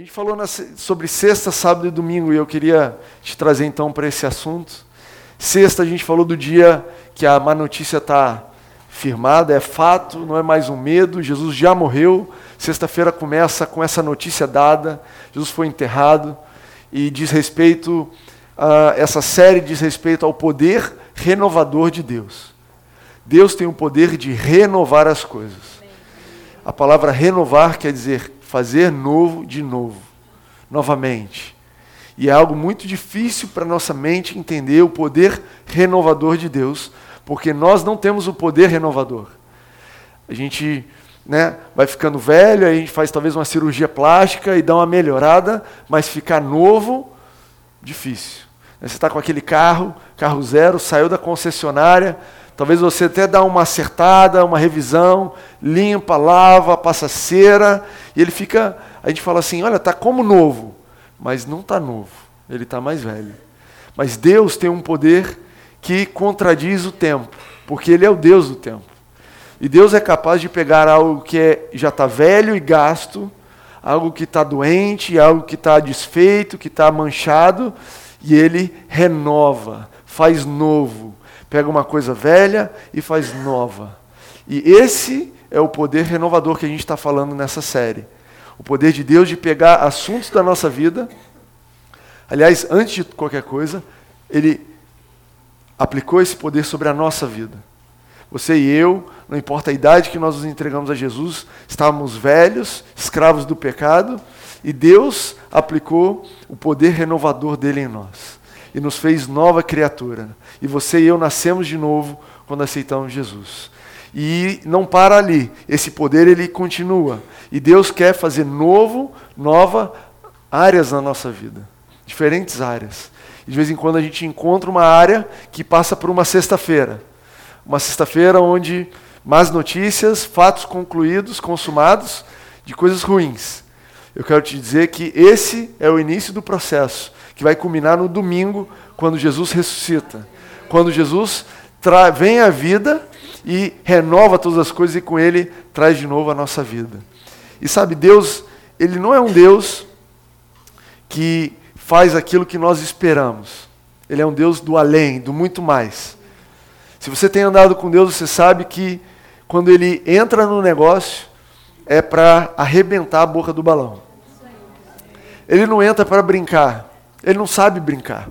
gente falou sobre sexta, sábado e domingo e eu queria te trazer então para esse assunto. Sexta a gente falou do dia que a má notícia está firmada, é fato, não é mais um medo, Jesus já morreu. Sexta-feira começa com essa notícia dada, Jesus foi enterrado e diz respeito, uh, essa série diz respeito ao poder renovador de Deus. Deus tem o poder de renovar as coisas. A palavra renovar quer dizer fazer novo de novo, novamente. E é algo muito difícil para nossa mente entender o poder renovador de Deus, porque nós não temos o poder renovador. A gente né, vai ficando velho, aí a gente faz talvez uma cirurgia plástica e dá uma melhorada, mas ficar novo, difícil. Você está com aquele carro, carro zero, saiu da concessionária, talvez você até dá uma acertada, uma revisão, limpa, lava, passa cera, e ele fica, a gente fala assim, olha, está como novo, mas não está novo, ele está mais velho. Mas Deus tem um poder que contradiz o tempo, porque Ele é o Deus do tempo. E Deus é capaz de pegar algo que é, já está velho e gasto, algo que está doente, algo que está desfeito, que está manchado, e Ele renova, faz novo. Pega uma coisa velha e faz nova. E esse é o poder renovador que a gente está falando nessa série. O poder de Deus de pegar assuntos da nossa vida. Aliás, antes de qualquer coisa, Ele aplicou esse poder sobre a nossa vida. Você e eu, não importa a idade que nós nos entregamos a Jesus, estávamos velhos, escravos do pecado, e Deus aplicou o poder renovador dele em nós e nos fez nova criatura. E você e eu nascemos de novo quando aceitamos Jesus. E não para ali. Esse poder ele continua. E Deus quer fazer novo, nova áreas na nossa vida, diferentes áreas. E de vez em quando a gente encontra uma área que passa por uma sexta-feira. Uma sexta-feira onde más notícias, fatos concluídos, consumados, de coisas ruins. Eu quero te dizer que esse é o início do processo, que vai culminar no domingo, quando Jesus ressuscita. Quando Jesus vem à vida e renova todas as coisas e com ele traz de novo a nossa vida. E sabe, Deus, ele não é um Deus que faz aquilo que nós esperamos. Ele é um Deus do além, do muito mais. Se você tem andado com Deus, você sabe que quando ele entra no negócio, é para arrebentar a boca do balão. Ele não entra para brincar. Ele não sabe brincar.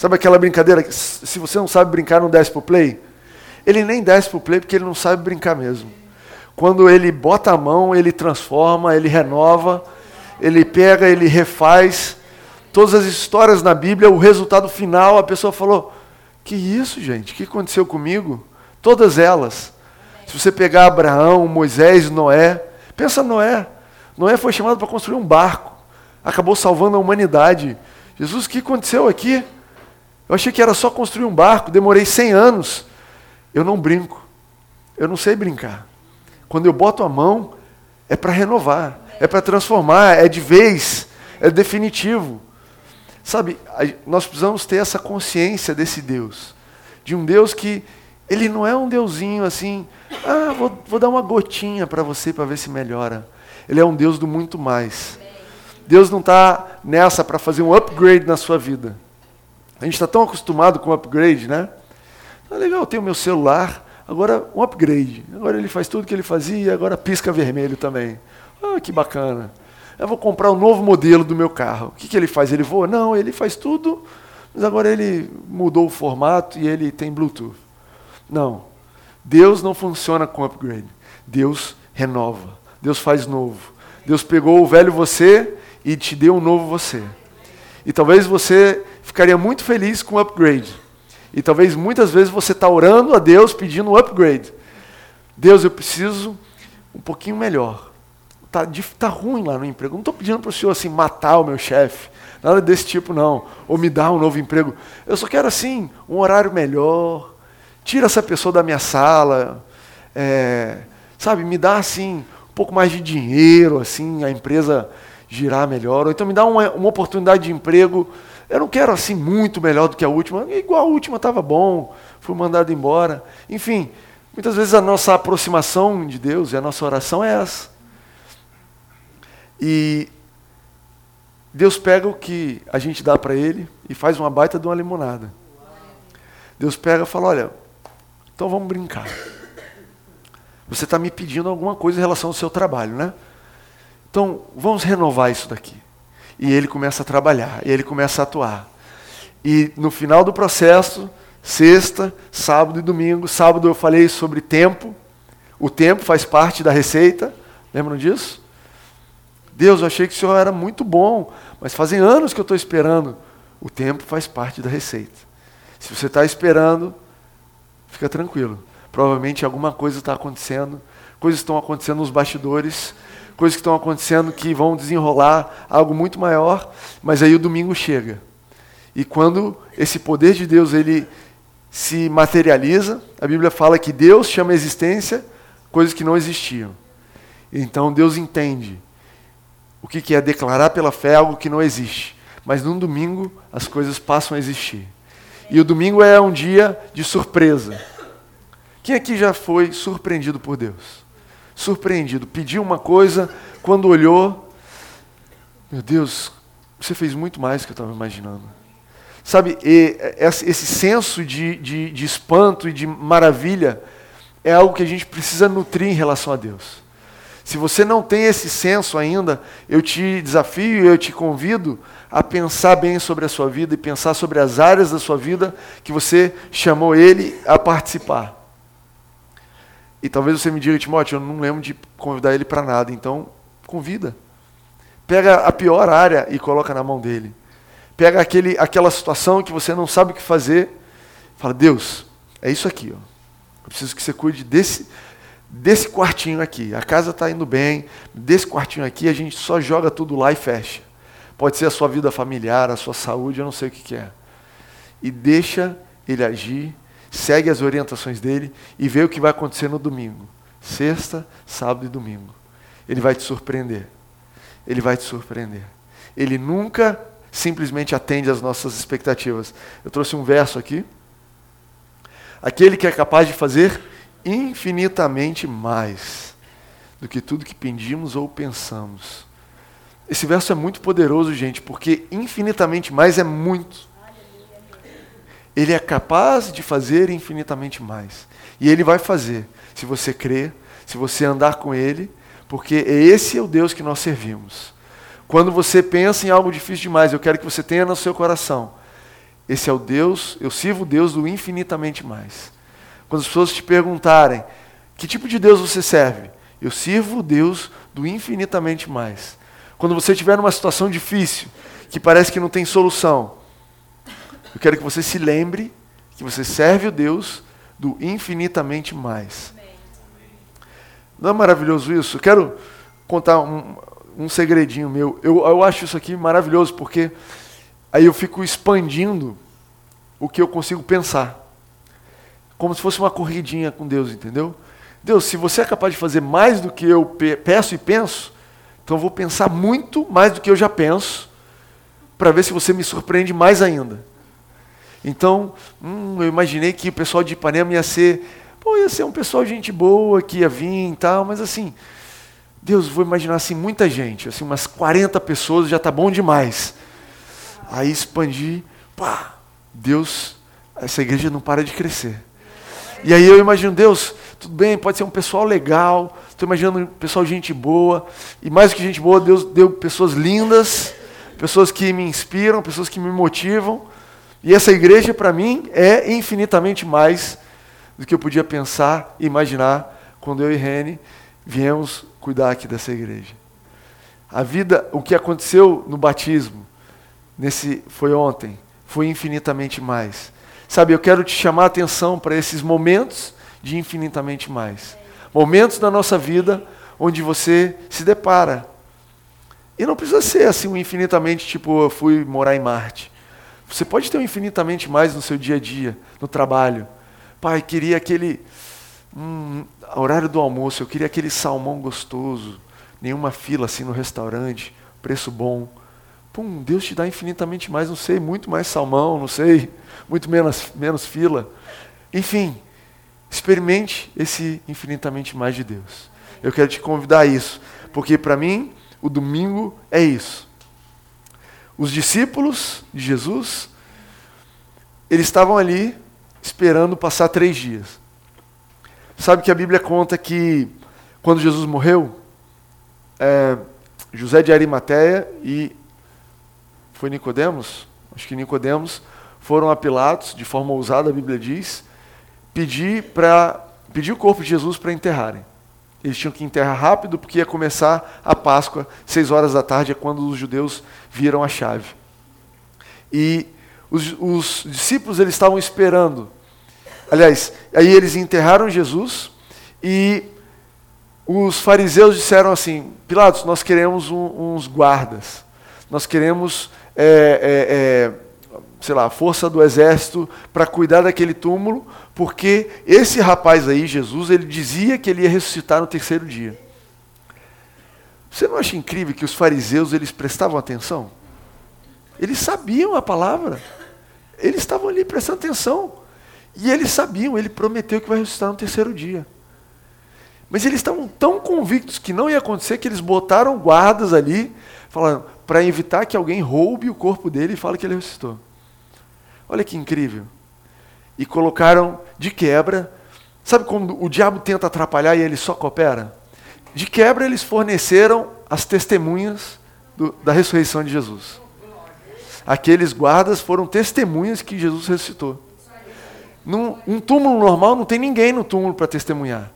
Sabe aquela brincadeira que se você não sabe brincar, não desce pro play? Ele nem desce para o play porque ele não sabe brincar mesmo. Quando ele bota a mão, ele transforma, ele renova, ele pega, ele refaz. Todas as histórias na Bíblia, o resultado final, a pessoa falou: Que isso, gente? O que aconteceu comigo? Todas elas. Se você pegar Abraão, Moisés, Noé, pensa Noé. Noé foi chamado para construir um barco, acabou salvando a humanidade. Jesus, o que aconteceu aqui? Eu achei que era só construir um barco, demorei 100 anos. Eu não brinco. Eu não sei brincar. Quando eu boto a mão, é para renovar, é para transformar, é de vez, é definitivo. Sabe, nós precisamos ter essa consciência desse Deus. De um Deus que, ele não é um deusinho assim, ah, vou, vou dar uma gotinha para você para ver se melhora. Ele é um Deus do muito mais. Deus não está nessa para fazer um upgrade na sua vida. A gente está tão acostumado com upgrade, né? Ah, legal, eu tenho meu celular, agora um upgrade. Agora ele faz tudo que ele fazia, agora pisca vermelho também. Ah, que bacana. Eu vou comprar um novo modelo do meu carro. O que, que ele faz? Ele voa? Não, ele faz tudo, mas agora ele mudou o formato e ele tem Bluetooth. Não. Deus não funciona com upgrade. Deus renova. Deus faz novo. Deus pegou o velho você e te deu um novo você. E talvez você ficaria muito feliz com o upgrade. E talvez muitas vezes você está orando a Deus pedindo um upgrade. Deus, eu preciso um pouquinho melhor. Está tá ruim lá no emprego. Não estou pedindo para o Senhor assim, matar o meu chefe. Nada desse tipo, não. Ou me dar um novo emprego. Eu só quero assim, um horário melhor. Tira essa pessoa da minha sala. É, sabe, me dá assim, um pouco mais de dinheiro, assim, a empresa girar melhor. Ou então me dá uma, uma oportunidade de emprego eu não quero assim muito melhor do que a última, igual a última estava bom, fui mandado embora. Enfim, muitas vezes a nossa aproximação de Deus e a nossa oração é essa. E Deus pega o que a gente dá para Ele e faz uma baita de uma limonada. Deus pega e fala: Olha, então vamos brincar. Você está me pedindo alguma coisa em relação ao seu trabalho, né? Então vamos renovar isso daqui. E ele começa a trabalhar, e ele começa a atuar. E no final do processo, sexta, sábado e domingo, sábado eu falei sobre tempo. O tempo faz parte da receita. Lembram disso? Deus, eu achei que o Senhor era muito bom, mas fazem anos que eu estou esperando. O tempo faz parte da receita. Se você está esperando, fica tranquilo. Provavelmente alguma coisa está acontecendo, coisas estão acontecendo nos bastidores, coisas que estão acontecendo que vão desenrolar algo muito maior, mas aí o domingo chega. E quando esse poder de Deus ele se materializa, a Bíblia fala que Deus chama a existência coisas que não existiam. Então Deus entende o que é declarar pela fé algo que não existe. Mas num domingo as coisas passam a existir. E o domingo é um dia de surpresa. Quem aqui já foi surpreendido por Deus? Surpreendido, pediu uma coisa, quando olhou, meu Deus, você fez muito mais do que eu estava imaginando. Sabe, esse senso de, de, de espanto e de maravilha é algo que a gente precisa nutrir em relação a Deus. Se você não tem esse senso ainda, eu te desafio eu te convido a pensar bem sobre a sua vida e pensar sobre as áreas da sua vida que você chamou ele a participar. E talvez você me diga, Timóteo, eu não lembro de convidar ele para nada, então convida. Pega a pior área e coloca na mão dele. Pega aquele, aquela situação que você não sabe o que fazer, fala, Deus, é isso aqui. Ó. Eu preciso que você cuide desse, desse quartinho aqui. A casa está indo bem, desse quartinho aqui a gente só joga tudo lá e fecha. Pode ser a sua vida familiar, a sua saúde, eu não sei o que, que é. E deixa ele agir, segue as orientações dele e vê o que vai acontecer no domingo. Sexta, sábado e domingo. Ele vai te surpreender. Ele vai te surpreender. Ele nunca simplesmente atende às nossas expectativas. Eu trouxe um verso aqui. Aquele que é capaz de fazer infinitamente mais do que tudo que pedimos ou pensamos. Esse verso é muito poderoso, gente, porque infinitamente mais é muito. Ele é capaz de fazer infinitamente mais. E ele vai fazer, se você crer, se você andar com ele, porque esse é o Deus que nós servimos. Quando você pensa em algo difícil demais, eu quero que você tenha no seu coração. Esse é o Deus, eu sirvo o Deus do infinitamente mais. Quando as pessoas te perguntarem, que tipo de Deus você serve? Eu sirvo o Deus do infinitamente mais. Quando você estiver numa situação difícil, que parece que não tem solução, eu quero que você se lembre que você serve o Deus do infinitamente mais. Não é maravilhoso isso? Eu quero contar um, um segredinho meu. Eu, eu acho isso aqui maravilhoso, porque aí eu fico expandindo o que eu consigo pensar como se fosse uma corridinha com Deus, entendeu? Deus, se você é capaz de fazer mais do que eu peço e penso, então eu vou pensar muito mais do que eu já penso, para ver se você me surpreende mais ainda. Então, hum, eu imaginei que o pessoal de Ipanema ia ser, pô, ia ser um pessoal gente boa, que ia vir e tal, mas assim, Deus, vou imaginar assim, muita gente, assim, umas 40 pessoas já tá bom demais. Aí expandi, pá, Deus, essa igreja não para de crescer. E aí eu imagino, Deus, tudo bem, pode ser um pessoal legal, estou imaginando um pessoal gente boa, e mais do que gente boa, Deus deu pessoas lindas, pessoas que me inspiram, pessoas que me motivam. E essa igreja, para mim, é infinitamente mais do que eu podia pensar e imaginar quando eu e Rene viemos cuidar aqui dessa igreja. A vida, o que aconteceu no batismo, nesse foi ontem, foi infinitamente mais. Sabe, eu quero te chamar a atenção para esses momentos de infinitamente mais. Momentos da nossa vida onde você se depara. E não precisa ser assim um infinitamente tipo eu fui morar em Marte. Você pode ter infinitamente mais no seu dia a dia, no trabalho. Pai, queria aquele hum, horário do almoço, eu queria aquele salmão gostoso, nenhuma fila assim no restaurante, preço bom. Pum, Deus te dá infinitamente mais, não sei, muito mais salmão, não sei, muito menos, menos fila. Enfim, experimente esse infinitamente mais de Deus. Eu quero te convidar a isso, porque para mim o domingo é isso. Os discípulos de Jesus, eles estavam ali esperando passar três dias. Sabe que a Bíblia conta que quando Jesus morreu, é, José de Arimateia e foi Nicodemos, acho que Nicodemos foram a Pilatos de forma ousada, a Bíblia diz, pedir para pedir o corpo de Jesus para enterrarem. Eles tinham que enterrar rápido porque ia começar a Páscoa, seis horas da tarde é quando os judeus viram a chave. E os, os discípulos eles estavam esperando. Aliás, aí eles enterraram Jesus e os fariseus disseram assim: Pilatos, nós queremos um, uns guardas, nós queremos, é, é, é, sei lá, força do exército para cuidar daquele túmulo, porque esse rapaz aí, Jesus, ele dizia que ele ia ressuscitar no terceiro dia. Você não acha incrível que os fariseus eles prestavam atenção? Eles sabiam a palavra. Eles estavam ali prestando atenção. E eles sabiam, ele prometeu que vai ressuscitar no terceiro dia. Mas eles estavam tão convictos que não ia acontecer que eles botaram guardas ali, falando, para evitar que alguém roube o corpo dele e fale que ele ressuscitou. Olha que incrível. E colocaram de quebra. Sabe quando o diabo tenta atrapalhar e ele só coopera? De quebra, eles forneceram as testemunhas do, da ressurreição de Jesus. Aqueles guardas foram testemunhas que Jesus ressuscitou. Num um túmulo normal não tem ninguém no túmulo para testemunhar.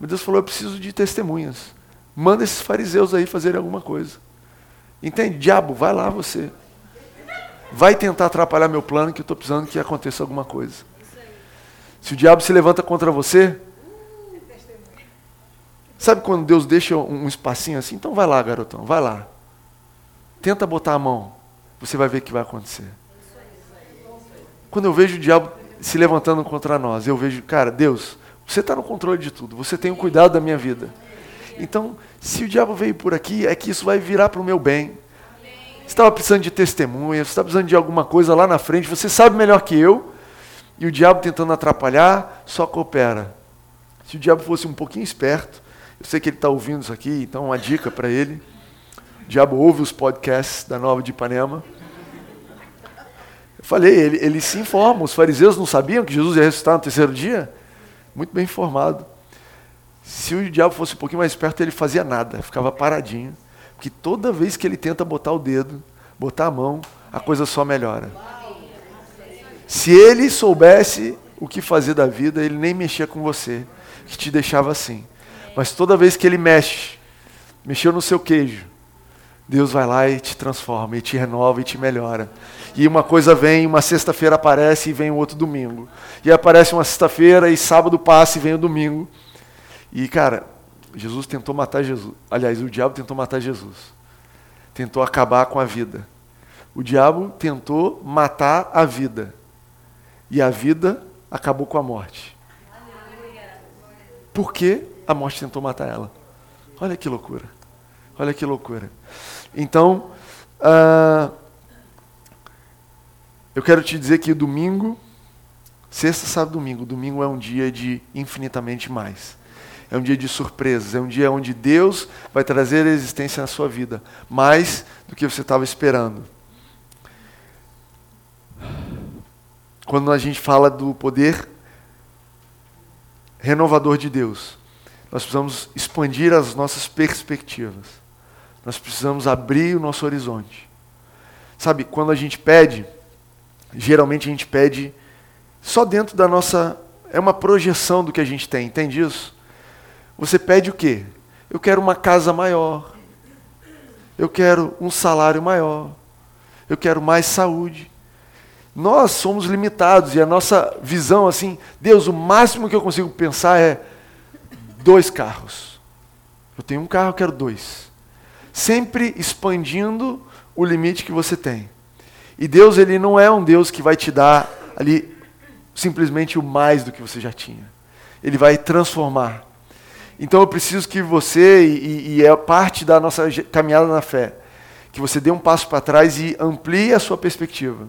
Mas Deus falou: eu preciso de testemunhas. Manda esses fariseus aí fazerem alguma coisa. Entende? Diabo, vai lá você. Vai tentar atrapalhar meu plano que eu estou precisando que aconteça alguma coisa. Se o diabo se levanta contra você, sabe quando Deus deixa um espacinho assim? Então vai lá, garotão, vai lá. Tenta botar a mão. Você vai ver o que vai acontecer. Quando eu vejo o diabo se levantando contra nós, eu vejo, cara, Deus, você está no controle de tudo, você tem o cuidado da minha vida. Então, se o diabo veio por aqui, é que isso vai virar para o meu bem. Estava precisando de testemunha, você está precisando de alguma coisa lá na frente, você sabe melhor que eu, e o diabo tentando atrapalhar, só coopera. Se o diabo fosse um pouquinho esperto, eu sei que ele está ouvindo isso aqui, então uma dica para ele. O diabo ouve os podcasts da Nova de Ipanema. Eu falei, ele, ele se informa. Os fariseus não sabiam que Jesus ia ressuscitar no terceiro dia? muito bem informado. Se o diabo fosse um pouquinho mais esperto, ele fazia nada, ficava paradinho. Porque toda vez que ele tenta botar o dedo, botar a mão, a coisa só melhora. Se ele soubesse o que fazer da vida, ele nem mexia com você, que te deixava assim. Mas toda vez que ele mexe, mexeu no seu queijo, Deus vai lá e te transforma, e te renova e te melhora. E uma coisa vem, uma sexta-feira aparece e vem o outro domingo. E aparece uma sexta-feira e sábado passa e vem o domingo. E, cara, Jesus tentou matar Jesus. Aliás, o diabo tentou matar Jesus. Tentou acabar com a vida. O diabo tentou matar a vida. E a vida acabou com a morte. Por que a morte tentou matar ela? Olha que loucura. Olha que loucura. Então, uh, eu quero te dizer que domingo, sexta, sábado, domingo, domingo é um dia de infinitamente mais. É um dia de surpresas, é um dia onde Deus vai trazer a existência na sua vida, mais do que você estava esperando. Quando a gente fala do poder renovador de Deus, nós precisamos expandir as nossas perspectivas. Nós precisamos abrir o nosso horizonte. Sabe, quando a gente pede, geralmente a gente pede só dentro da nossa. É uma projeção do que a gente tem, entende isso? Você pede o quê? Eu quero uma casa maior. Eu quero um salário maior. Eu quero mais saúde. Nós somos limitados e a nossa visão, assim, Deus, o máximo que eu consigo pensar é dois carros. Eu tenho um carro, eu quero dois sempre expandindo o limite que você tem. E Deus, ele não é um Deus que vai te dar ali simplesmente o mais do que você já tinha. Ele vai transformar. Então eu preciso que você, e, e é parte da nossa caminhada na fé, que você dê um passo para trás e amplie a sua perspectiva.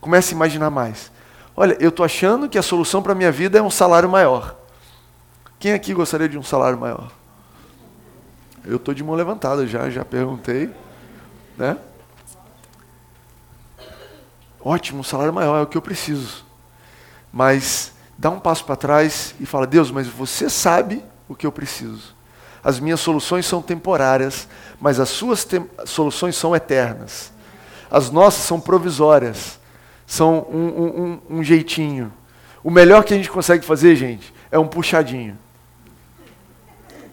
Comece a imaginar mais. Olha, eu estou achando que a solução para a minha vida é um salário maior. Quem aqui gostaria de um salário maior? Eu estou de mão levantada já, já perguntei. Né? Ótimo, um salário maior é o que eu preciso. Mas dá um passo para trás e fala: Deus, mas você sabe o que eu preciso. As minhas soluções são temporárias, mas as suas soluções são eternas. As nossas são provisórias, são um, um, um, um jeitinho. O melhor que a gente consegue fazer, gente, é um puxadinho.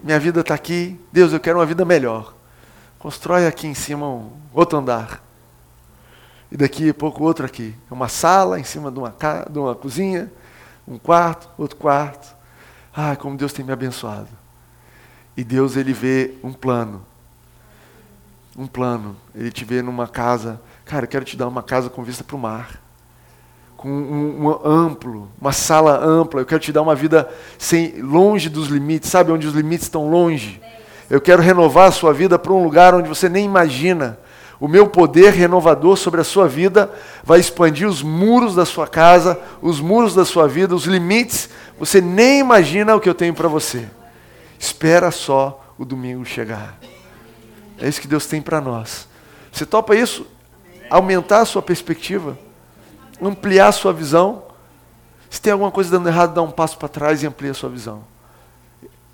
Minha vida está aqui, Deus, eu quero uma vida melhor. Constrói aqui em cima um outro andar. E daqui a pouco outro aqui. Uma sala em cima de uma, de uma cozinha, um quarto, outro quarto. Ah, como Deus tem me abençoado. E Deus ele vê um plano. Um plano. Ele te vê numa casa. Cara, eu quero te dar uma casa com vista para o mar. Com um, um, amplo, uma sala ampla. Eu quero te dar uma vida sem longe dos limites, sabe onde os limites estão longe. Eu quero renovar a sua vida para um lugar onde você nem imagina. O meu poder renovador sobre a sua vida vai expandir os muros da sua casa, os muros da sua vida, os limites. Você nem imagina o que eu tenho para você. Espera só o domingo chegar. É isso que Deus tem para nós. Você topa isso? Aumentar a sua perspectiva? Ampliar a sua visão? Se tem alguma coisa dando errado, dá um passo para trás e amplia a sua visão.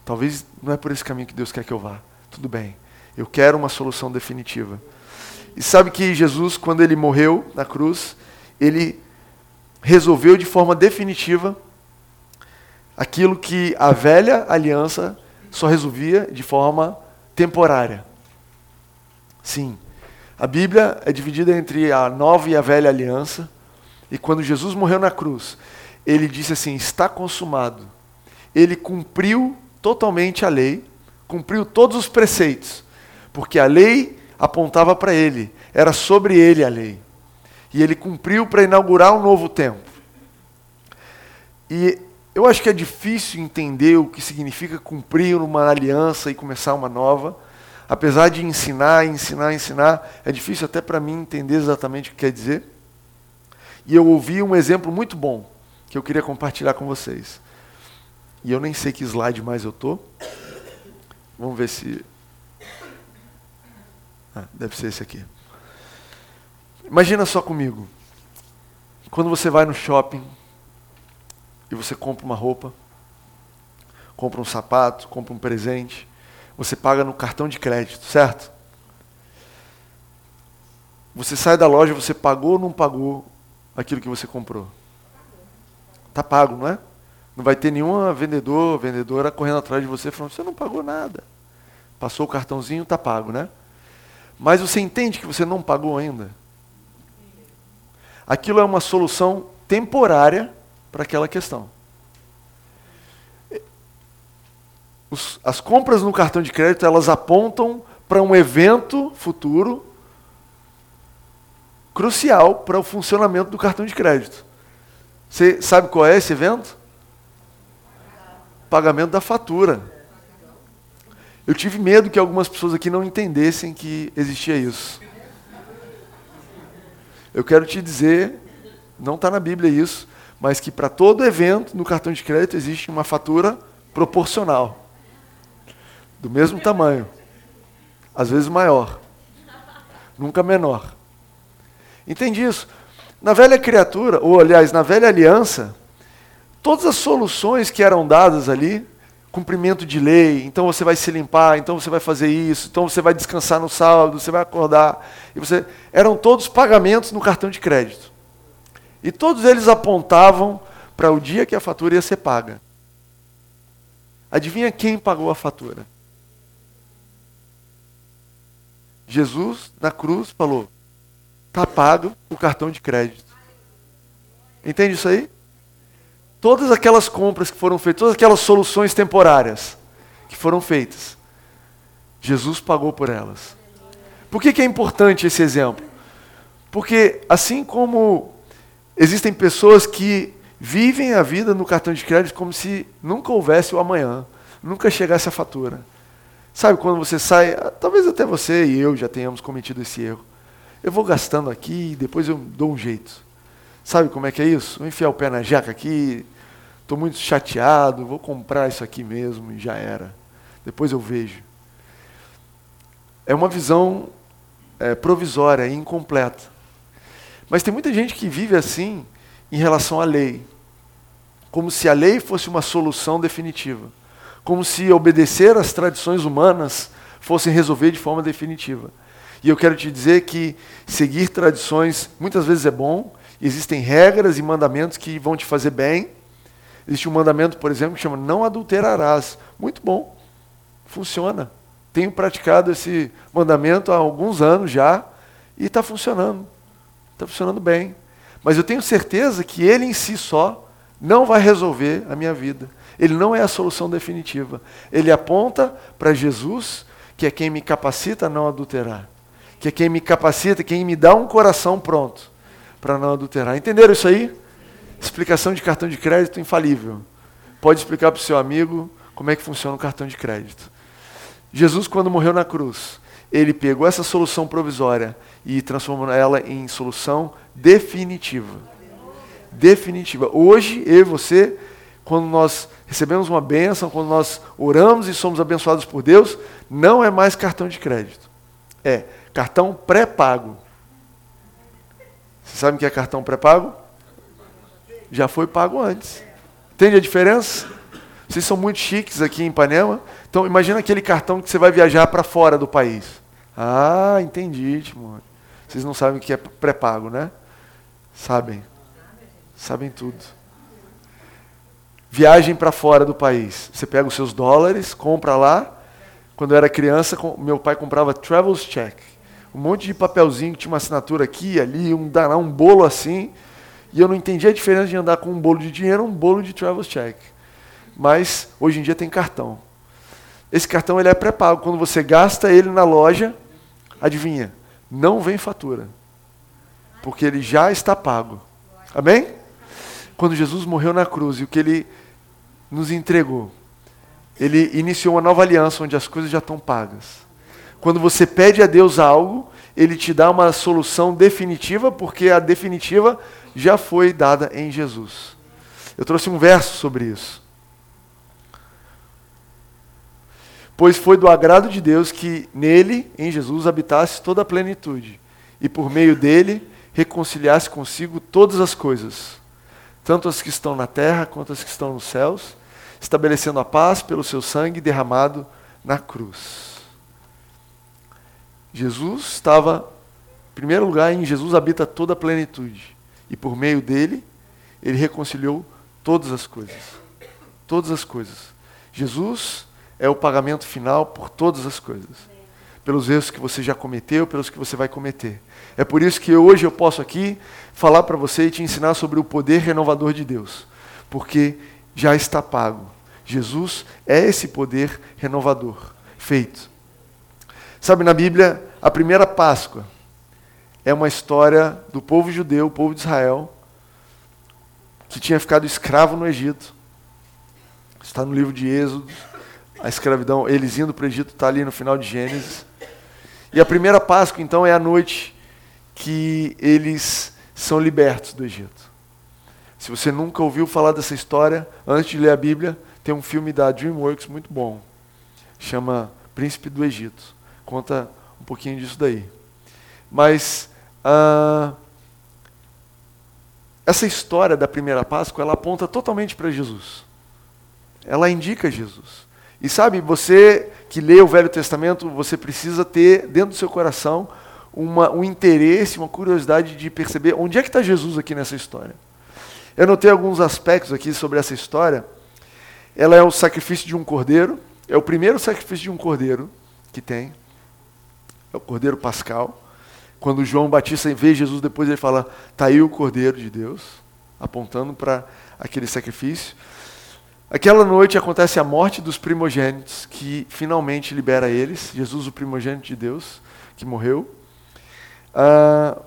Talvez não é por esse caminho que Deus quer que eu vá. Tudo bem. Eu quero uma solução definitiva. E sabe que Jesus, quando ele morreu na cruz, ele resolveu de forma definitiva aquilo que a velha aliança só resolvia de forma temporária. Sim, a Bíblia é dividida entre a nova e a velha aliança. E quando Jesus morreu na cruz, ele disse assim: está consumado. Ele cumpriu totalmente a lei, cumpriu todos os preceitos, porque a lei apontava para ele, era sobre ele a lei. E ele cumpriu para inaugurar um novo tempo. E eu acho que é difícil entender o que significa cumprir uma aliança e começar uma nova. Apesar de ensinar, ensinar, ensinar, é difícil até para mim entender exatamente o que quer dizer. E eu ouvi um exemplo muito bom que eu queria compartilhar com vocês. E eu nem sei que slide mais eu tô. Vamos ver se. Ah, deve ser esse aqui. Imagina só comigo. Quando você vai no shopping, e você compra uma roupa, compra um sapato, compra um presente, você paga no cartão de crédito, certo? Você sai da loja, você pagou ou não pagou aquilo que você comprou? Está pago, não é? Não vai ter nenhuma vendedor, vendedora correndo atrás de você falando, você não pagou nada. Passou o cartãozinho, está pago, né? Mas você entende que você não pagou ainda? Aquilo é uma solução temporária para aquela questão. Os, as compras no cartão de crédito elas apontam para um evento futuro crucial para o funcionamento do cartão de crédito. Você sabe qual é esse evento? Pagamento da fatura. Eu tive medo que algumas pessoas aqui não entendessem que existia isso. Eu quero te dizer, não está na Bíblia isso, mas que para todo evento no cartão de crédito existe uma fatura proporcional. Do mesmo tamanho. Às vezes maior. Nunca menor. Entende isso? Na velha criatura, ou aliás, na velha aliança, todas as soluções que eram dadas ali, cumprimento de lei, então você vai se limpar, então você vai fazer isso, então você vai descansar no sábado, você vai acordar, e você eram todos pagamentos no cartão de crédito. E todos eles apontavam para o dia que a fatura ia ser paga. Adivinha quem pagou a fatura? Jesus, na cruz, falou: está pago o cartão de crédito. Entende isso aí? Todas aquelas compras que foram feitas, todas aquelas soluções temporárias que foram feitas, Jesus pagou por elas. Por que, que é importante esse exemplo? Porque assim como Existem pessoas que vivem a vida no cartão de crédito como se nunca houvesse o amanhã, nunca chegasse a fatura. Sabe quando você sai, ah, talvez até você e eu já tenhamos cometido esse erro. Eu vou gastando aqui e depois eu dou um jeito. Sabe como é que é isso? Vou enfiar o pé na jaca aqui, estou muito chateado, vou comprar isso aqui mesmo e já era. Depois eu vejo. É uma visão é, provisória, incompleta. Mas tem muita gente que vive assim em relação à lei, como se a lei fosse uma solução definitiva, como se obedecer às tradições humanas fossem resolver de forma definitiva. E eu quero te dizer que seguir tradições muitas vezes é bom, existem regras e mandamentos que vão te fazer bem. Existe um mandamento, por exemplo, que chama não adulterarás. Muito bom, funciona. Tenho praticado esse mandamento há alguns anos já e está funcionando. Está funcionando bem. Mas eu tenho certeza que ele em si só não vai resolver a minha vida. Ele não é a solução definitiva. Ele aponta para Jesus, que é quem me capacita a não adulterar. Que é quem me capacita, quem me dá um coração pronto para não adulterar. Entenderam isso aí? Explicação de cartão de crédito infalível. Pode explicar para o seu amigo como é que funciona o cartão de crédito. Jesus, quando morreu na cruz, ele pegou essa solução provisória e transformou ela em solução definitiva. Definitiva. Hoje, eu e você, quando nós recebemos uma bênção, quando nós oramos e somos abençoados por Deus, não é mais cartão de crédito. É cartão pré-pago. Você sabe o que é cartão pré-pago? Já foi pago antes. Entende a diferença? Vocês são muito chiques aqui em Ipanema. Então, imagina aquele cartão que você vai viajar para fora do país. Ah, entendi, Timóteo. Vocês não sabem o que é pré-pago, né? Sabem. Sabem tudo. Viagem para fora do país. Você pega os seus dólares, compra lá. Quando eu era criança, meu pai comprava Travel's Check. Um monte de papelzinho que tinha uma assinatura aqui ali, um, um bolo assim. E eu não entendia a diferença de andar com um bolo de dinheiro um bolo de Travel's Check. Mas hoje em dia tem cartão. Esse cartão ele é pré-pago. Quando você gasta ele na loja, adivinha? Não vem fatura. Porque ele já está pago. Amém? Quando Jesus morreu na cruz e o que ele nos entregou, ele iniciou uma nova aliança onde as coisas já estão pagas. Quando você pede a Deus algo, ele te dá uma solução definitiva, porque a definitiva já foi dada em Jesus. Eu trouxe um verso sobre isso. Pois foi do agrado de Deus que nele, em Jesus, habitasse toda a plenitude, e por meio dele reconciliasse consigo todas as coisas, tanto as que estão na terra quanto as que estão nos céus, estabelecendo a paz pelo seu sangue derramado na cruz. Jesus estava, em primeiro lugar, em Jesus habita toda a plenitude, e por meio dele, ele reconciliou todas as coisas. Todas as coisas. Jesus é o pagamento final por todas as coisas. Pelos erros que você já cometeu, pelos que você vai cometer. É por isso que hoje eu posso aqui falar para você e te ensinar sobre o poder renovador de Deus. Porque já está pago. Jesus é esse poder renovador feito. Sabe, na Bíblia, a primeira Páscoa é uma história do povo judeu, o povo de Israel, que tinha ficado escravo no Egito. Está no livro de Êxodo a escravidão, eles indo para o Egito, está ali no final de Gênesis. E a primeira Páscoa, então, é a noite que eles são libertos do Egito. Se você nunca ouviu falar dessa história, antes de ler a Bíblia, tem um filme da DreamWorks muito bom. Chama Príncipe do Egito. Conta um pouquinho disso daí. Mas ah, essa história da primeira Páscoa, ela aponta totalmente para Jesus. Ela indica Jesus. E sabe, você que lê o Velho Testamento, você precisa ter dentro do seu coração uma, um interesse, uma curiosidade de perceber onde é que está Jesus aqui nessa história. Eu notei alguns aspectos aqui sobre essa história. Ela é o sacrifício de um cordeiro, é o primeiro sacrifício de um cordeiro que tem. É o cordeiro pascal. Quando João Batista vê Jesus, depois ele fala: está aí o cordeiro de Deus, apontando para aquele sacrifício. Aquela noite acontece a morte dos primogênitos, que finalmente libera eles. Jesus, o primogênito de Deus, que morreu. Ah,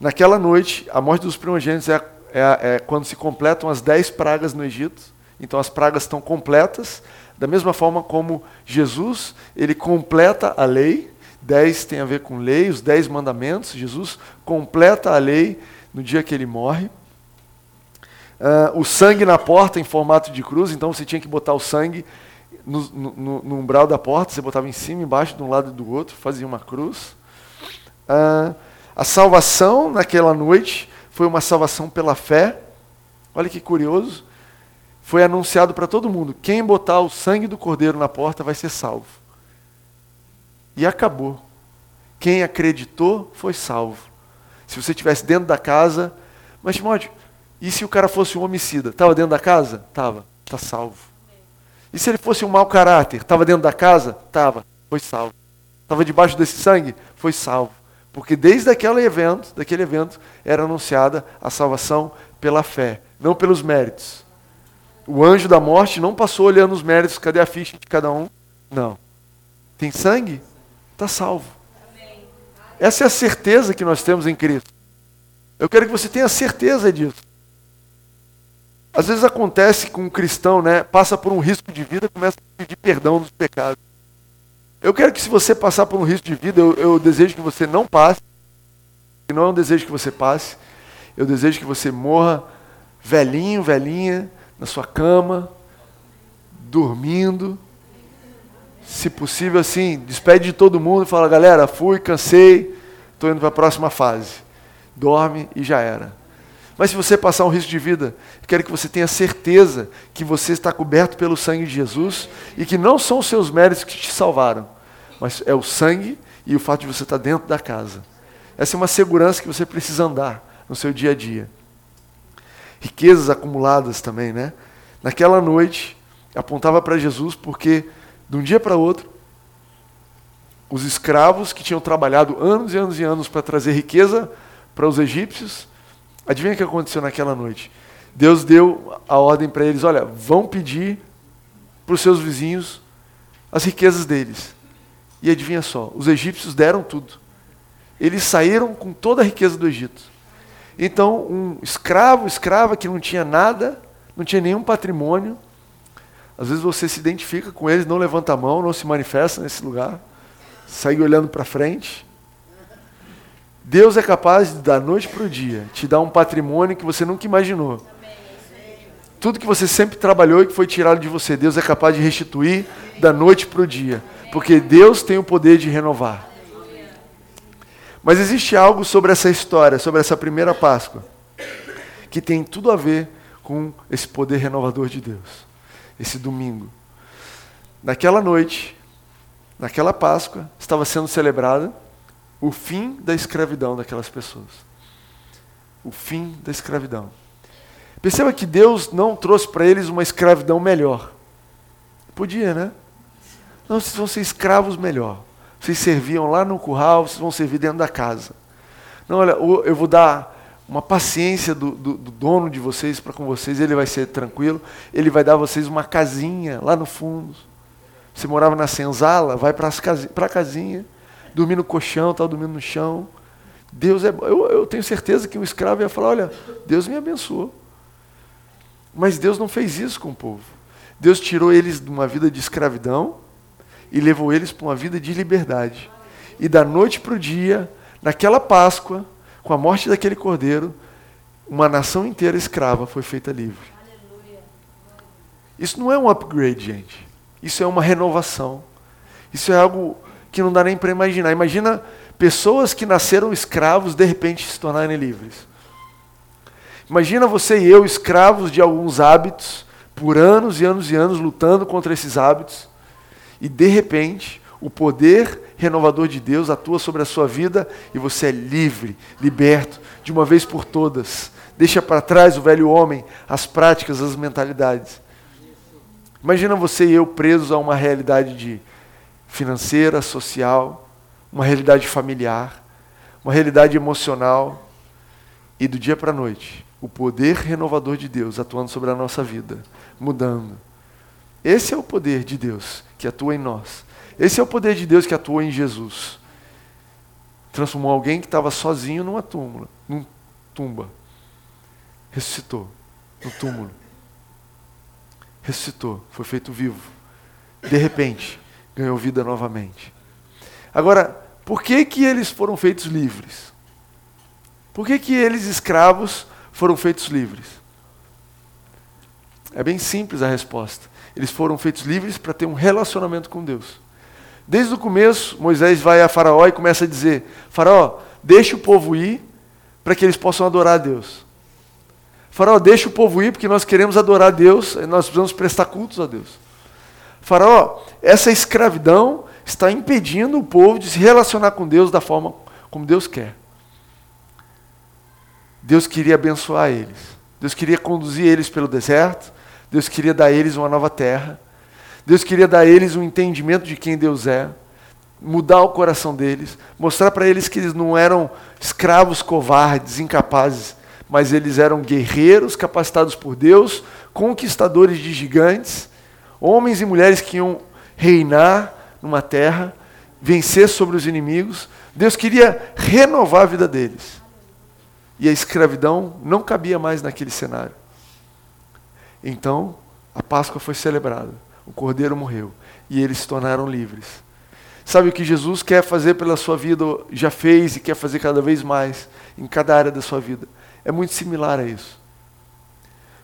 naquela noite, a morte dos primogênitos é, é, é, quando se completam as dez pragas no Egito. Então as pragas estão completas, da mesma forma como Jesus, ele completa a lei. Dez tem a ver com lei, os dez mandamentos. Jesus completa a lei no dia que ele morre. Uh, o sangue na porta em formato de cruz, então você tinha que botar o sangue no, no, no, umbral da porta, você botava em cima, embaixo, de um lado e do outro, fazia uma cruz. Uh, A salvação naquela noite foi uma salvação pela fé. Olha que curioso. Foi anunciado para todo mundo: quem botar o sangue do cordeiro na porta vai ser salvo. E acabou. Quem acreditou foi salvo. Se você estivesse dentro da casa, mas Timóteo, e se o cara fosse um homicida? Estava dentro da casa? Estava. Está salvo. E se ele fosse um mau caráter? Estava dentro da casa? Estava. Foi salvo. Estava debaixo desse sangue? Foi salvo. Porque desde aquele evento, daquele evento, era anunciada a salvação pela fé, não pelos méritos. O anjo da morte não passou olhando os méritos, cadê a ficha de cada um? Não. Tem sangue? Está salvo. Essa é a certeza que nós temos em Cristo. Eu quero que você tenha certeza disso. Às vezes acontece com um cristão, né? Passa por um risco de vida, começa a pedir perdão dos pecados. Eu quero que se você passar por um risco de vida, eu, eu desejo que você não passe. Que não é um desejo que você passe. Eu desejo que você morra velhinho, velhinha, na sua cama, dormindo. Se possível, assim, despede de todo mundo fala, galera, fui, cansei, estou indo para a próxima fase. Dorme e já era. Mas se você passar um risco de vida, quero que você tenha certeza que você está coberto pelo sangue de Jesus e que não são os seus méritos que te salvaram, mas é o sangue e o fato de você estar dentro da casa. Essa é uma segurança que você precisa andar no seu dia a dia. Riquezas acumuladas também, né? Naquela noite, apontava para Jesus porque, de um dia para outro, os escravos que tinham trabalhado anos e anos e anos para trazer riqueza para os egípcios, Adivinha o que aconteceu naquela noite? Deus deu a ordem para eles: olha, vão pedir para os seus vizinhos as riquezas deles. E adivinha só, os egípcios deram tudo. Eles saíram com toda a riqueza do Egito. Então, um escravo, escrava que não tinha nada, não tinha nenhum patrimônio, às vezes você se identifica com eles, não levanta a mão, não se manifesta nesse lugar, segue olhando para frente. Deus é capaz de, da noite para o dia, te dar um patrimônio que você nunca imaginou. Tudo que você sempre trabalhou e que foi tirado de você, Deus é capaz de restituir da noite para o dia. Porque Deus tem o poder de renovar. Mas existe algo sobre essa história, sobre essa primeira Páscoa, que tem tudo a ver com esse poder renovador de Deus. Esse domingo. Naquela noite, naquela Páscoa, estava sendo celebrada o fim da escravidão daquelas pessoas. O fim da escravidão. Perceba que Deus não trouxe para eles uma escravidão melhor. Podia, né? Não, vocês vão ser escravos melhor. Vocês serviam lá no curral, vocês vão servir dentro da casa. Não, olha, eu vou dar uma paciência do, do, do dono de vocês para com vocês, ele vai ser tranquilo, ele vai dar a vocês uma casinha lá no fundo. Você morava na senzala, vai para a casinha dormir no colchão, estava dormindo no chão. Deus é. Eu, eu tenho certeza que o escravo ia falar: olha, Deus me abençoou. Mas Deus não fez isso com o povo. Deus tirou eles de uma vida de escravidão e levou eles para uma vida de liberdade. E da noite para o dia, naquela Páscoa, com a morte daquele cordeiro, uma nação inteira escrava foi feita livre. Isso não é um upgrade, gente. Isso é uma renovação. Isso é algo que não dá nem para imaginar. Imagina pessoas que nasceram escravos de repente se tornarem livres. Imagina você e eu escravos de alguns hábitos por anos e anos e anos lutando contra esses hábitos e de repente o poder renovador de Deus atua sobre a sua vida e você é livre, liberto de uma vez por todas. Deixa para trás o velho homem, as práticas, as mentalidades. Imagina você e eu presos a uma realidade de financeira, social, uma realidade familiar, uma realidade emocional. E do dia para a noite, o poder renovador de Deus atuando sobre a nossa vida, mudando. Esse é o poder de Deus que atua em nós. Esse é o poder de Deus que atua em Jesus. Transformou alguém que estava sozinho numa túmula, num tumba. Ressuscitou no túmulo. Ressuscitou, foi feito vivo. De repente, ganhou vida novamente. Agora, por que, que eles foram feitos livres? Por que, que eles, escravos, foram feitos livres? É bem simples a resposta. Eles foram feitos livres para ter um relacionamento com Deus. Desde o começo, Moisés vai a Faraó e começa a dizer: Faraó, deixa o povo ir para que eles possam adorar a Deus. Faraó, deixa o povo ir porque nós queremos adorar a Deus, nós precisamos prestar cultos a Deus. Faraó, essa escravidão está impedindo o povo de se relacionar com Deus da forma como Deus quer. Deus queria abençoar eles. Deus queria conduzir eles pelo deserto. Deus queria dar a eles uma nova terra. Deus queria dar a eles um entendimento de quem Deus é, mudar o coração deles, mostrar para eles que eles não eram escravos covardes, incapazes, mas eles eram guerreiros capacitados por Deus, conquistadores de gigantes, homens e mulheres que iam reinar numa terra, vencer sobre os inimigos. Deus queria renovar a vida deles. E a escravidão não cabia mais naquele cenário. Então, a Páscoa foi celebrada. O cordeiro morreu e eles se tornaram livres. Sabe o que Jesus quer fazer pela sua vida, já fez e quer fazer cada vez mais em cada área da sua vida? É muito similar a isso.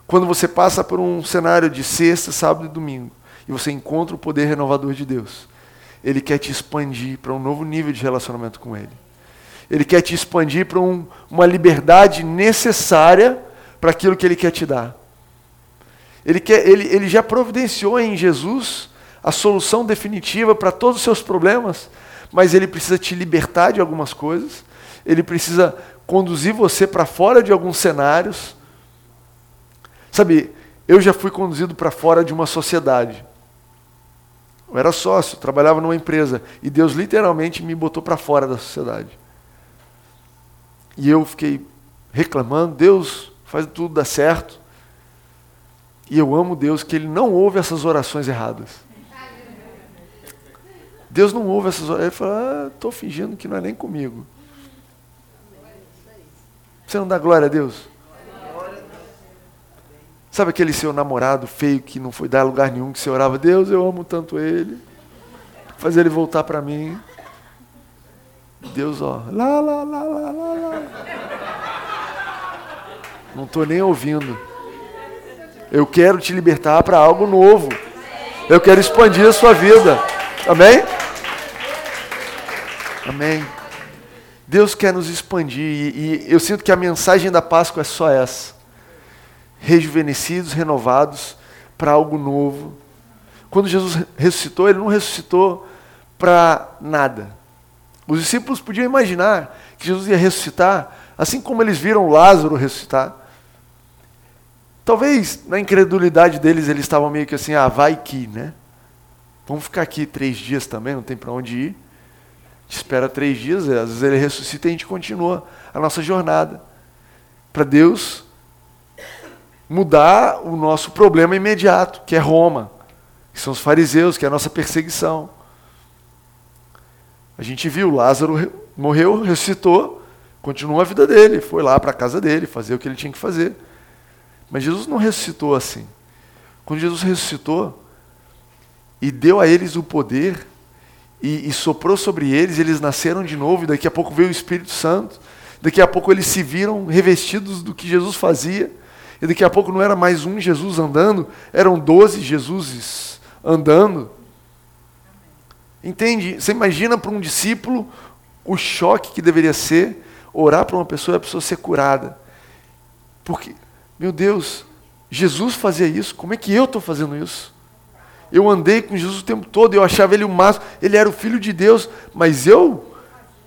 Quando você passa por um cenário de sexta, sábado e domingo, e você encontra o poder renovador de Deus, Ele quer te expandir para um novo nível de relacionamento com Ele. Ele quer te expandir para um, uma liberdade necessária para aquilo que Ele quer te dar. Ele, quer, ele, ele já providenciou em Jesus a solução definitiva para todos os seus problemas, mas Ele precisa te libertar de algumas coisas, Ele precisa conduzir você para fora de alguns cenários. Sabe, eu já fui conduzido para fora de uma sociedade. Eu era sócio, trabalhava numa empresa, e Deus literalmente me botou para fora da sociedade. E eu fiquei reclamando, Deus faz tudo dar certo. E eu amo Deus que Ele não ouve essas orações erradas. Deus não ouve essas orações. Ele fala, ah, estou fingindo que não é nem comigo. Você não dá glória a Deus? Sabe aquele seu namorado feio que não foi dar lugar nenhum, que você orava, Deus, eu amo tanto ele. Fazer ele voltar para mim. Deus, ó, lá, lá, lá, lá, lá. Não estou nem ouvindo. Eu quero te libertar para algo novo. Eu quero expandir a sua vida. Amém? Amém. Deus quer nos expandir e, e eu sinto que a mensagem da Páscoa é só essa: rejuvenescidos, renovados para algo novo. Quando Jesus ressuscitou, ele não ressuscitou para nada. Os discípulos podiam imaginar que Jesus ia ressuscitar, assim como eles viram Lázaro ressuscitar. Talvez na incredulidade deles eles estavam meio que assim, ah, vai que, né? Vamos ficar aqui três dias também, não tem para onde ir. Gente espera três dias, às vezes ele ressuscita e a gente continua a nossa jornada. Para Deus mudar o nosso problema imediato, que é Roma, que são os fariseus, que é a nossa perseguição. A gente viu, Lázaro morreu, ressuscitou, continuou a vida dele, foi lá para a casa dele, fazer o que ele tinha que fazer. Mas Jesus não ressuscitou assim. Quando Jesus ressuscitou e deu a eles o poder e, e soprou sobre eles, eles nasceram de novo, e daqui a pouco veio o Espírito Santo, daqui a pouco eles se viram revestidos do que Jesus fazia, e daqui a pouco não era mais um Jesus andando, eram doze Jesuses andando. Entende? Você imagina para um discípulo o choque que deveria ser orar para uma pessoa e a pessoa ser curada. Porque, meu Deus, Jesus fazia isso, como é que eu estou fazendo isso? Eu andei com Jesus o tempo todo, eu achava ele o máximo, ele era o filho de Deus, mas eu,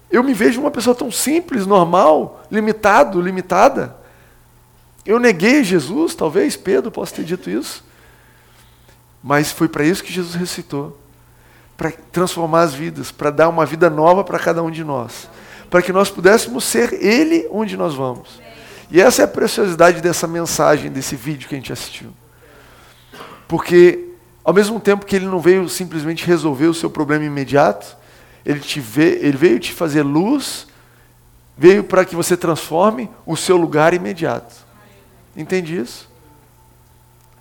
eu me vejo uma pessoa tão simples, normal, limitado, limitada. Eu neguei Jesus, talvez Pedro possa ter dito isso, mas foi para isso que Jesus ressuscitou para transformar as vidas, para dar uma vida nova para cada um de nós, para que nós pudéssemos ser Ele onde nós vamos. E essa é a preciosidade dessa mensagem, desse vídeo que a gente assistiu. Porque, ao mesmo tempo que Ele não veio simplesmente resolver o seu problema imediato, Ele, te vê, ele veio te fazer luz, veio para que você transforme o seu lugar imediato. Entende isso?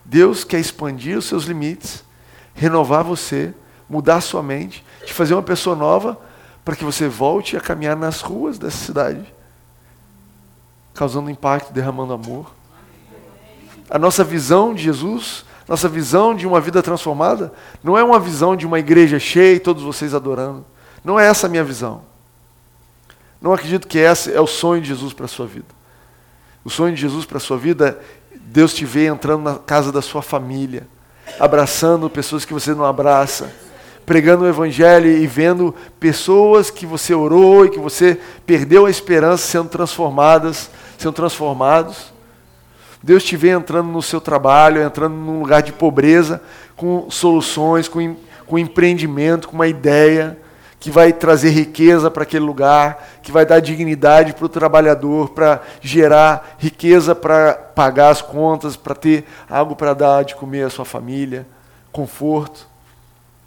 Deus quer expandir os seus limites, renovar você, mudar sua mente, te fazer uma pessoa nova, para que você volte a caminhar nas ruas dessa cidade, causando impacto, derramando amor. A nossa visão de Jesus, nossa visão de uma vida transformada, não é uma visão de uma igreja cheia e todos vocês adorando. Não é essa a minha visão. Não acredito que esse é o sonho de Jesus para a sua vida. O sonho de Jesus para a sua vida é Deus te vê entrando na casa da sua família, abraçando pessoas que você não abraça, pregando o Evangelho e vendo pessoas que você orou e que você perdeu a esperança sendo transformadas, sendo transformados. Deus te vê entrando no seu trabalho, entrando num lugar de pobreza, com soluções, com, com empreendimento, com uma ideia que vai trazer riqueza para aquele lugar, que vai dar dignidade para o trabalhador, para gerar riqueza para pagar as contas, para ter algo para dar de comer à sua família, conforto.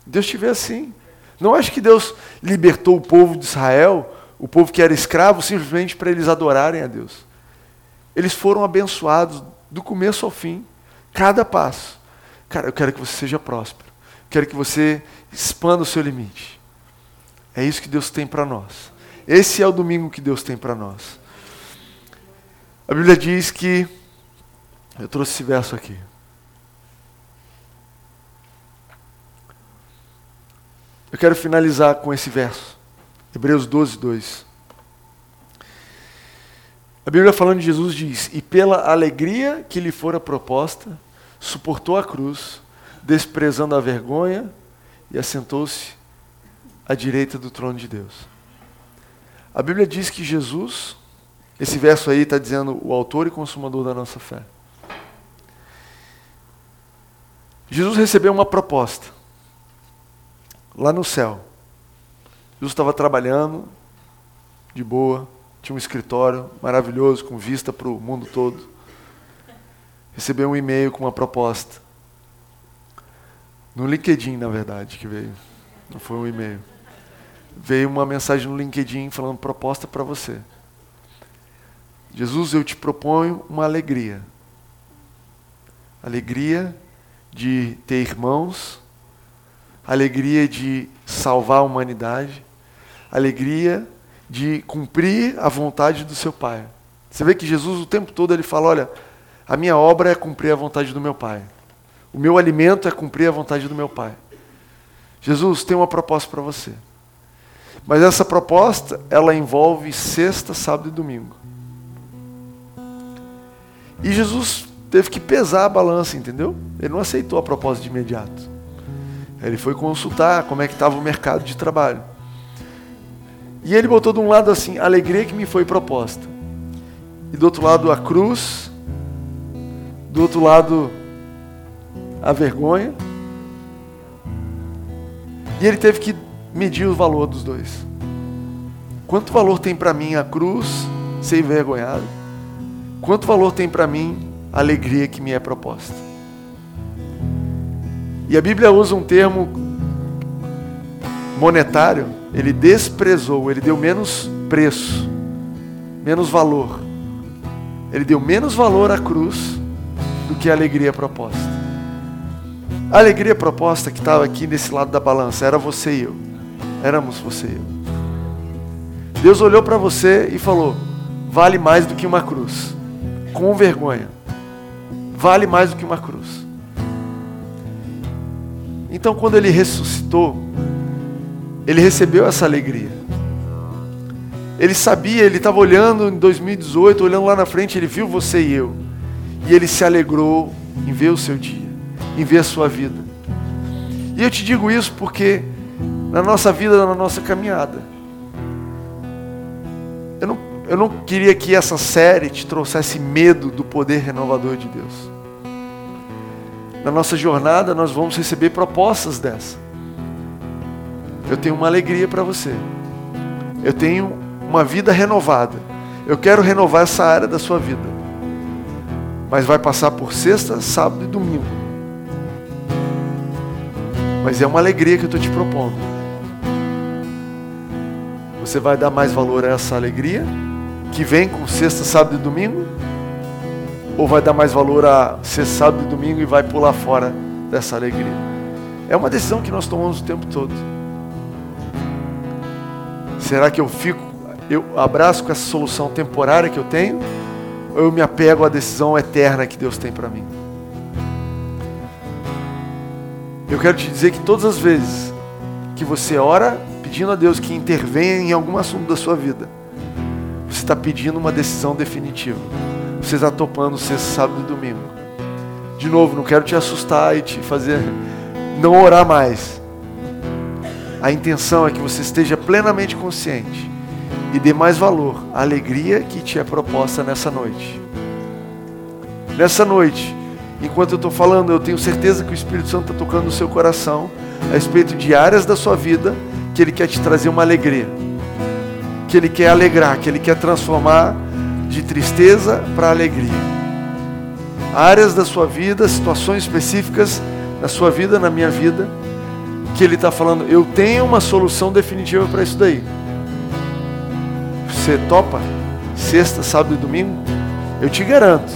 Deus te vê assim. Não acho que Deus libertou o povo de Israel, o povo que era escravo, simplesmente para eles adorarem a Deus. Eles foram abençoados do começo ao fim, cada passo. Cara, eu quero que você seja próspero. Quero que você expanda o seu limite. É isso que Deus tem para nós. Esse é o domingo que Deus tem para nós. A Bíblia diz que. Eu trouxe esse verso aqui. Eu quero finalizar com esse verso. Hebreus 12, 2. A Bíblia falando de Jesus diz: E pela alegria que lhe fora proposta, suportou a cruz, desprezando a vergonha, e assentou-se à direita do trono de Deus. A Bíblia diz que Jesus, esse verso aí está dizendo o autor e consumador da nossa fé. Jesus recebeu uma proposta lá no céu. Jesus estava trabalhando de boa, tinha um escritório maravilhoso com vista para o mundo todo. Recebeu um e-mail com uma proposta. No LinkedIn, na verdade, que veio. Não foi um e-mail veio uma mensagem no LinkedIn falando proposta para você. Jesus, eu te proponho uma alegria. Alegria de ter irmãos, alegria de salvar a humanidade, alegria de cumprir a vontade do seu Pai. Você vê que Jesus o tempo todo ele fala, olha, a minha obra é cumprir a vontade do meu Pai. O meu alimento é cumprir a vontade do meu Pai. Jesus tem uma proposta para você. Mas essa proposta, ela envolve sexta, sábado e domingo. E Jesus teve que pesar a balança, entendeu? Ele não aceitou a proposta de imediato. Ele foi consultar como é que estava o mercado de trabalho. E ele botou de um lado assim, a alegria que me foi proposta. E do outro lado a cruz. Do outro lado a vergonha. E ele teve que medir o valor dos dois. Quanto valor tem para mim a cruz ser envergonhado? Quanto valor tem para mim a alegria que me é proposta? E a Bíblia usa um termo monetário, ele desprezou, ele deu menos preço, menos valor. Ele deu menos valor à cruz do que a alegria proposta. A alegria proposta que estava aqui nesse lado da balança era você e eu éramos você e eu. Deus olhou para você e falou: vale mais do que uma cruz. Com vergonha. Vale mais do que uma cruz. Então, quando ele ressuscitou, ele recebeu essa alegria. Ele sabia, ele estava olhando em 2018, olhando lá na frente, ele viu você e eu. E ele se alegrou em ver o seu dia, em ver a sua vida. E eu te digo isso porque na nossa vida, na nossa caminhada. Eu não, eu não queria que essa série te trouxesse medo do poder renovador de Deus. Na nossa jornada, nós vamos receber propostas dessa. Eu tenho uma alegria para você. Eu tenho uma vida renovada. Eu quero renovar essa área da sua vida. Mas vai passar por sexta, sábado e domingo. Mas é uma alegria que eu estou te propondo. Você vai dar mais valor a essa alegria que vem com sexta, sábado e domingo? Ou vai dar mais valor a sexta, sábado e domingo e vai pular fora dessa alegria? É uma decisão que nós tomamos o tempo todo. Será que eu fico, eu abraço com essa solução temporária que eu tenho? Ou eu me apego à decisão eterna que Deus tem para mim? Eu quero te dizer que todas as vezes que você ora pedindo a Deus que intervenha em algum assunto da sua vida, está pedindo uma decisão definitiva. Você está topando sexta, sábado e domingo. De novo, não quero te assustar e te fazer não orar mais. A intenção é que você esteja plenamente consciente e dê mais valor à alegria que te é proposta nessa noite. Nessa noite, enquanto eu estou falando, eu tenho certeza que o Espírito Santo está tocando no seu coração a respeito de áreas da sua vida que Ele quer te trazer uma alegria, que Ele quer alegrar, que Ele quer transformar de tristeza para alegria. Áreas da sua vida, situações específicas na sua vida, na minha vida, que Ele está falando, eu tenho uma solução definitiva para isso daí. Você topa? Sexta, sábado e domingo? Eu te garanto,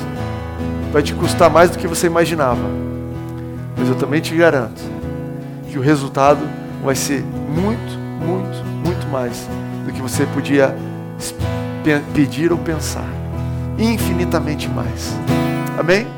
vai te custar mais do que você imaginava. Mas eu também te garanto que o resultado vai ser muito, muito, muito mais do que você podia pedir ou pensar. Infinitamente mais. Amém?